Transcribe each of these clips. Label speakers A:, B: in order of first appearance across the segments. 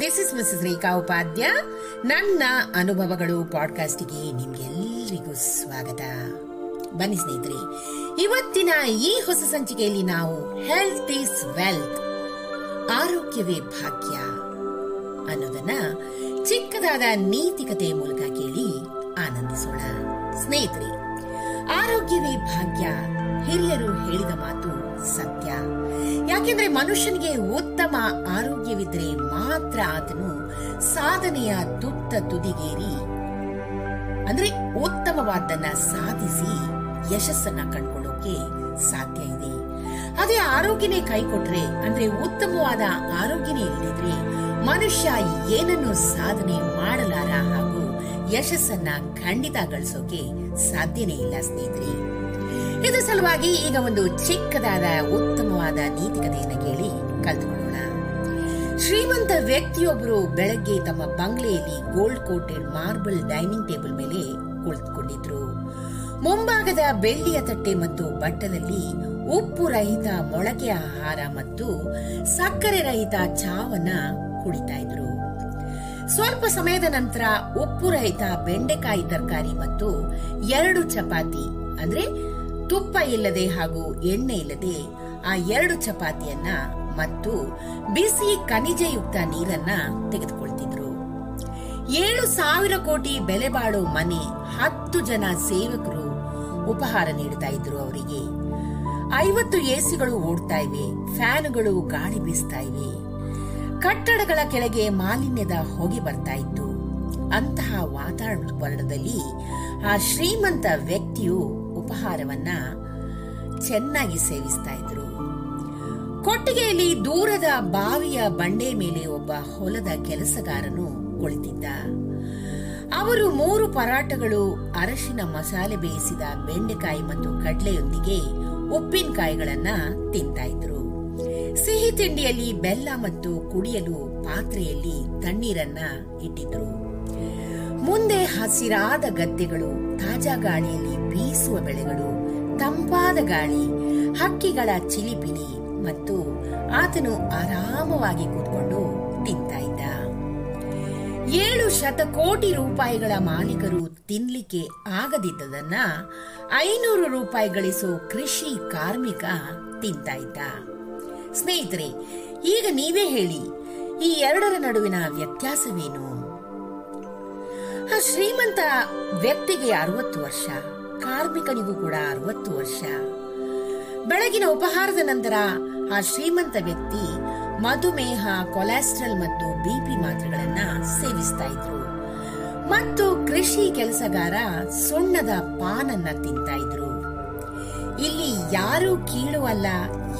A: This is Mrs Rekha Upadhya ನನ್ನ ಅನುಭವಗಳು ಪಾಡ್ಕಾಸ್ಟ್ಗೆ ನಿಮ್ಗೆಲ್ಲರಿಗೂ ಸ್ವಾಗತ. ಬನ್ನಿ ಸ್ನೇಹಿತರೆ, ಇವತ್ತಿನ ಈ ಹೊಸ ಸಂಚಿಕೆಯಲ್ಲಿ ನಾವು ಹೆಲ್ತ್ ಈಸ್ ವೆಲ್ತ್ ಆರೋಗ್ಯವೇ ಭಾಗ್ಯ ಅನ್ನೋದನ್ನ ಚಿಕ್ಕದಾದ ನೀತಿಕತೆ ಮೂಲಕ ಕೇಳಿ ಆನಂದಿಸೋಣ. ಸ್ನೇಹಿತರೆ, ಆರೋಗ್ಯವೇ ಭಾಗ್ಯ, ಹಿರಿಯರು ಹೇಳಿದ ಮಾತು ಸತ್ಯ. ಯಾಕೆಂದ್ರೆ ಮನುಷ್ಯನಿಗೆ ಉತ್ತಮ ಆರೋಗ್ಯವಿದ್ರೆ ಮಾತ್ರ ಆತನು ಸಾಧನೆಯ ತುತ್ತ ತುದಿಗೇರಿ. ಅಂದ್ರೆ ಉತ್ತಮವಾದನ್ನ ಸಾಧಿಸಿ ಯಶಸ್ಸನ್ನ ಕಂಡುಕೊಳ್ಳೋಕೆ ಸಾಧ್ಯ ಇದೆ. ಅದೇ ಆರೋಗ್ಯನೇ ಕೈಕೊಟ್ರೆ ಅಂದ್ರೆ ಉತ್ತಮವಾದ ಆರೋಗ್ಯನೇ ಇಲ್ಲದಿದ್ರೆ ಮನುಷ್ಯ ಏನನ್ನು ಸಾಧನೆ ಮಾಡಲಾರ ಹಾಗೂ ಯಶಸ್ಸನ್ನ ಖಂಡಿತ ಗಳಿಸೋಕೆ ಸಾಧ್ಯನೇ ಇಲ್ಲ ಸ್ನೇಹಿತರೆ. ಇದು ಸಲುವಾಗಿ ಈಗ ಒಂದು ಚಿಕ್ಕದಾದ ಉತ್ತಮವಾದ ನೀತಿಕತೆಯನ್ನು ಕೇಳಿ ಕಲ್ತುಕೊಳ್ಳೋಣ. ಶ್ರೀಮಂತ ವ್ಯಕ್ತಿಯೊಬ್ಬರು ಬೆಳಗ್ಗೆ ತಮ್ಮ ಬಂಗ್ಲೆಯಲ್ಲಿ gold coated marble dining table ಮೇಲೆ ಕುಳಿತುಕೊಂಡಿದ್ರು. ಮುಂಭಾಗದ ಬೆಳ್ಳಿಯ ತಟ್ಟೆ ಮತ್ತು ಬಟ್ಟಲಲ್ಲಿ ಉಪ್ಪು ರಹಿತ ಮೊಳಕೆ ಆಹಾರ ಮತ್ತು ಸಕ್ಕರೆ ರಹಿತ ಚಾವನ್ನ ಕುಡಿತಾ ಇದ್ರು. ಸ್ವಲ್ಪ ಸಮಯದ ನಂತರ ಉಪ್ಪು ರಹಿತ ಬೆಂಡೆಕಾಯಿ ತರಕಾರಿ ಮತ್ತು ಎರಡು ಚಪಾತಿ, ಅಂದ್ರೆ ತುಪ್ಪ ಇಲ್ಲದೆ ಹಾಗೂ ಎಣ್ಣೆ ಇಲ್ಲದೆ ಆ ಎರಡು ಚಪಾತಿಯನ್ನ ಮತ್ತು ಬಿಸಿ ಖನಿಜಯುಕ್ತ ನೀರನ್ನ ತೆಗೆದುಕೊಳ್ತಿದ್ರು. ಏಳು ಸಾವಿರ ಕೋಟಿ ಬೆಲೆ ಬಾಳೋ ಮನೆ ಹತ್ತು ಜನ ಸೇವಕರು ಉಪಹಾರ ನೀಡ್ತಾ ಇದ್ರು ಅವರಿಗೆ. ಐವತ್ತು ಎಸಿಗಳು ಓಡ್ತಾ ಇವೆ, ಫ್ಯಾನ್ಗಳು ಗಾಳಿ ಬೀಸ್ತಾ ಇವೆ. ಕಟ್ಟಡಗಳ ಕೆಳಗೆ ಮಾಲಿನ್ಯದ ಹೊಗೆ ಬರ್ತಾ ಇತ್ತು. ಅಂತಹ ವಾತಾವರಣದಲ್ಲಿ ಆ ಶ್ರೀಮಂತ ವ್ಯಕ್ತಿಯು ಉಪಹಾರವನ್ನ ಚೆನ್ನಾಗಿ ಸೇವಿಸ್ತಾ ಇದ್ರು. ಕೊಟ್ಟಿಗೆಯಲ್ಲಿ ದೂರದ ಬಾವಿಯ ಬಂಡೆ ಮೇಲೆ ಒಬ್ಬ ಹೊಲದ ಕೆಲಸಗಾರನು ಕುಳಿತಿದ್ದ. ಅವರು ಮೂರು ಪರಾಟಗಳು, ಅರಶಿನ ಮಸಾಲೆ ಬೇಯಿಸಿದ ಬೆಂಡೆಕಾಯಿ ಮತ್ತು ಕಡ್ಲೆಯೊಂದಿಗೆ ಉಪ್ಪಿನಕಾಯಿಗಳನ್ನ ತಿಂತಾ ಇದ್ರು. ಸಿಹಿ ತಿಂಡಿಯಲ್ಲಿ ಬೆಲ್ಲ ಮತ್ತು ಕುಡಿಯಲು ಪಾತ್ರೆಯಲ್ಲಿ ತಣ್ಣೀರನ್ನ ಇಟ್ಟಿದ್ರು. ಮುಂದೆ ಹಸಿರಾದ ಗದ್ದೆಗಳು, ತಾಜಾ ಗಾಳಿಯಲ್ಲಿ ಬೀಸುವ ಬೆಳೆಗಳು, ತಂಪಾದ ಗಾಳಿ, ಹಕ್ಕಿಗಳ ಚಿಲಿಪಿಲಿ ಮತ್ತು ಆತನು ಆರಾಮವಾಗಿ ಕೂತ್ಕೊಂಡು ತಿಂತಾ ಇದ್ದ. ಏಳು ಶತಕೋಟಿ ರೂಪಾಯಿಗಳ ಮಾಲೀಕರು ತಿನ್ಲಿಕ್ಕೆ ಆಗದಿದ್ದದನ್ನ ಐನೂರು ರೂಪಾಯಿ ಗಳಿಸೋ ಕೃಷಿ ಕಾರ್ಮಿಕ ತಿಂತಾ ಇದ್ದ. ಸ್ನೇಹಿತರೆ, ಈಗ ನೀವೇ ಹೇಳಿ, ಈ ಎರಡರ ನಡುವಿನ ವ್ಯತ್ಯಾಸವೇನು? ಆ ಶ್ರೀಮಂತ ವ್ಯಕ್ತಿಗೆ ಅರವತ್ತು ವರ್ಷ, ಕಾರ್ಮಿಕನಿಗೂ ಕೂಡ ಅರವತ್ತು ವರ್ಷ. ಬೆಳಗಿನ ಉಪಹಾರದ ನಂತರ ಆ ಶ್ರೀಮಂತ ವ್ಯಕ್ತಿ ಮಧುಮೇಹ, ಕೊಲೆಸ್ಟ್ರಾಲ್ ಮತ್ತು ಬಿಪಿ ಮಾತ್ರೆಗಳನ್ನ ಸೇವಿಸ್ತಾ ಇದ್ರು. ಮತ್ತು ಕೃಷಿ ಕೆಲಸಗಾರ ಸುಣ್ಣದ ಪಾನನ್ನ ತಿಂತಾ ಇದ್ರು. ಇಲ್ಲಿ ಯಾರು ಕೀಳು ಅಲ್ಲ,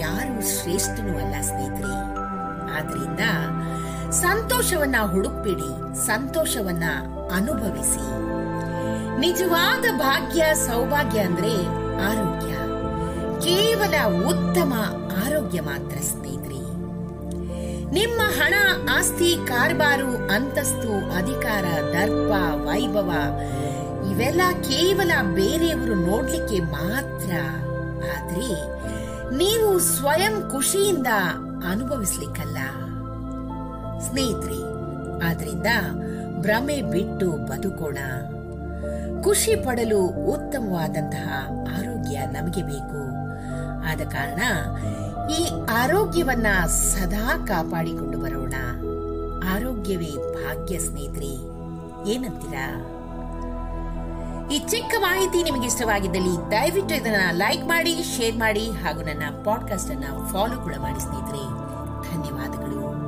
A: ಯಾರು ಶ್ರೇಷ್ಠನೂ ಅಲ್ಲ ಸ್ನೇಹಿತರೆ. ಆದ್ರಿಂದ ಸಂತೋಷವನ್ನ ಹುಡುಕ್ಬಿಡಿ, ಸಂತೋಷವನ್ನ ಅನುಭವಿಸಿ. ನಿಜವಾದ ಭಾಗ್ಯ, ಸೌಭಾಗ್ಯ ಅಂದ್ರೆ ಆರೋಗ್ಯ. ಕೇವಲ ಉತ್ತಮ ಆರೋಗ್ಯ ಮಾತ್ರ ಸ್ನೇಹಿತರೆ. ನಿಮ್ಮ ಹಣ, ಆಸ್ತಿ, ಕಾರ್ಬಾರು, ಅಂತಸ್ತು, ಅಧಿಕಾರ, ದರ್ಪ, ವೈಭವ ಇವೆಲ್ಲ ಕೇವಲ ಬೇರೆಯವರು ನೋಡ್ಲಿಕ್ಕೆ ಮಾತ್ರ. ಆದ್ರೆ ನೀವು ಸ್ವಯಂ ಖುಷಿಯಿಂದ ಅನುಭವಿಸ್ಲಿಕ್ಕಲ್ಲ. ಸ್ನೇಹಿತರೆ, ಆದ್ರಿಂದ ಭ್ರಮೆ ಬಿಟ್ಟು ಬದುಕೋಣ. ಖುಷಿ ಪಡಲು ಉತ್ತಮವಾದಂತಹ ಆರೋಗ್ಯ ನಮಗೆ ಬೇಕು. ಆದ ಕಾರಣ ಈ ಆರೋಗ್ಯವನ್ನ ಸದಾ ಕಾಪಾಡಿಕೊಂಡು ಬರೋಣ. ಆರೋಗ್ಯವೇ ಭಾಗ್ಯ ಸ್ನೇಹಿತರೆ, ಏನಂತೀರಾ? ಈ ಚಿಕ್ಕ ಮಾಹಿತಿ ನಿಮಗೆ ಇಷ್ಟವಾಗಿದ್ದಲ್ಲಿ ದಯವಿಟ್ಟು ಇದನ್ನ ಲೈಕ್ ಮಾಡಿ, ಶೇರ್ ಮಾಡಿ ಹಾಗೂ ನನ್ನ ಪಾಡ್ಕಾಸ್ಟ್ ಅನ್ನ ಫಾಲೋ ಕೂಡ ಮಾಡಿ ಸ್ನೇಹಿತರೆ. ಧನ್ಯವಾದಗಳು.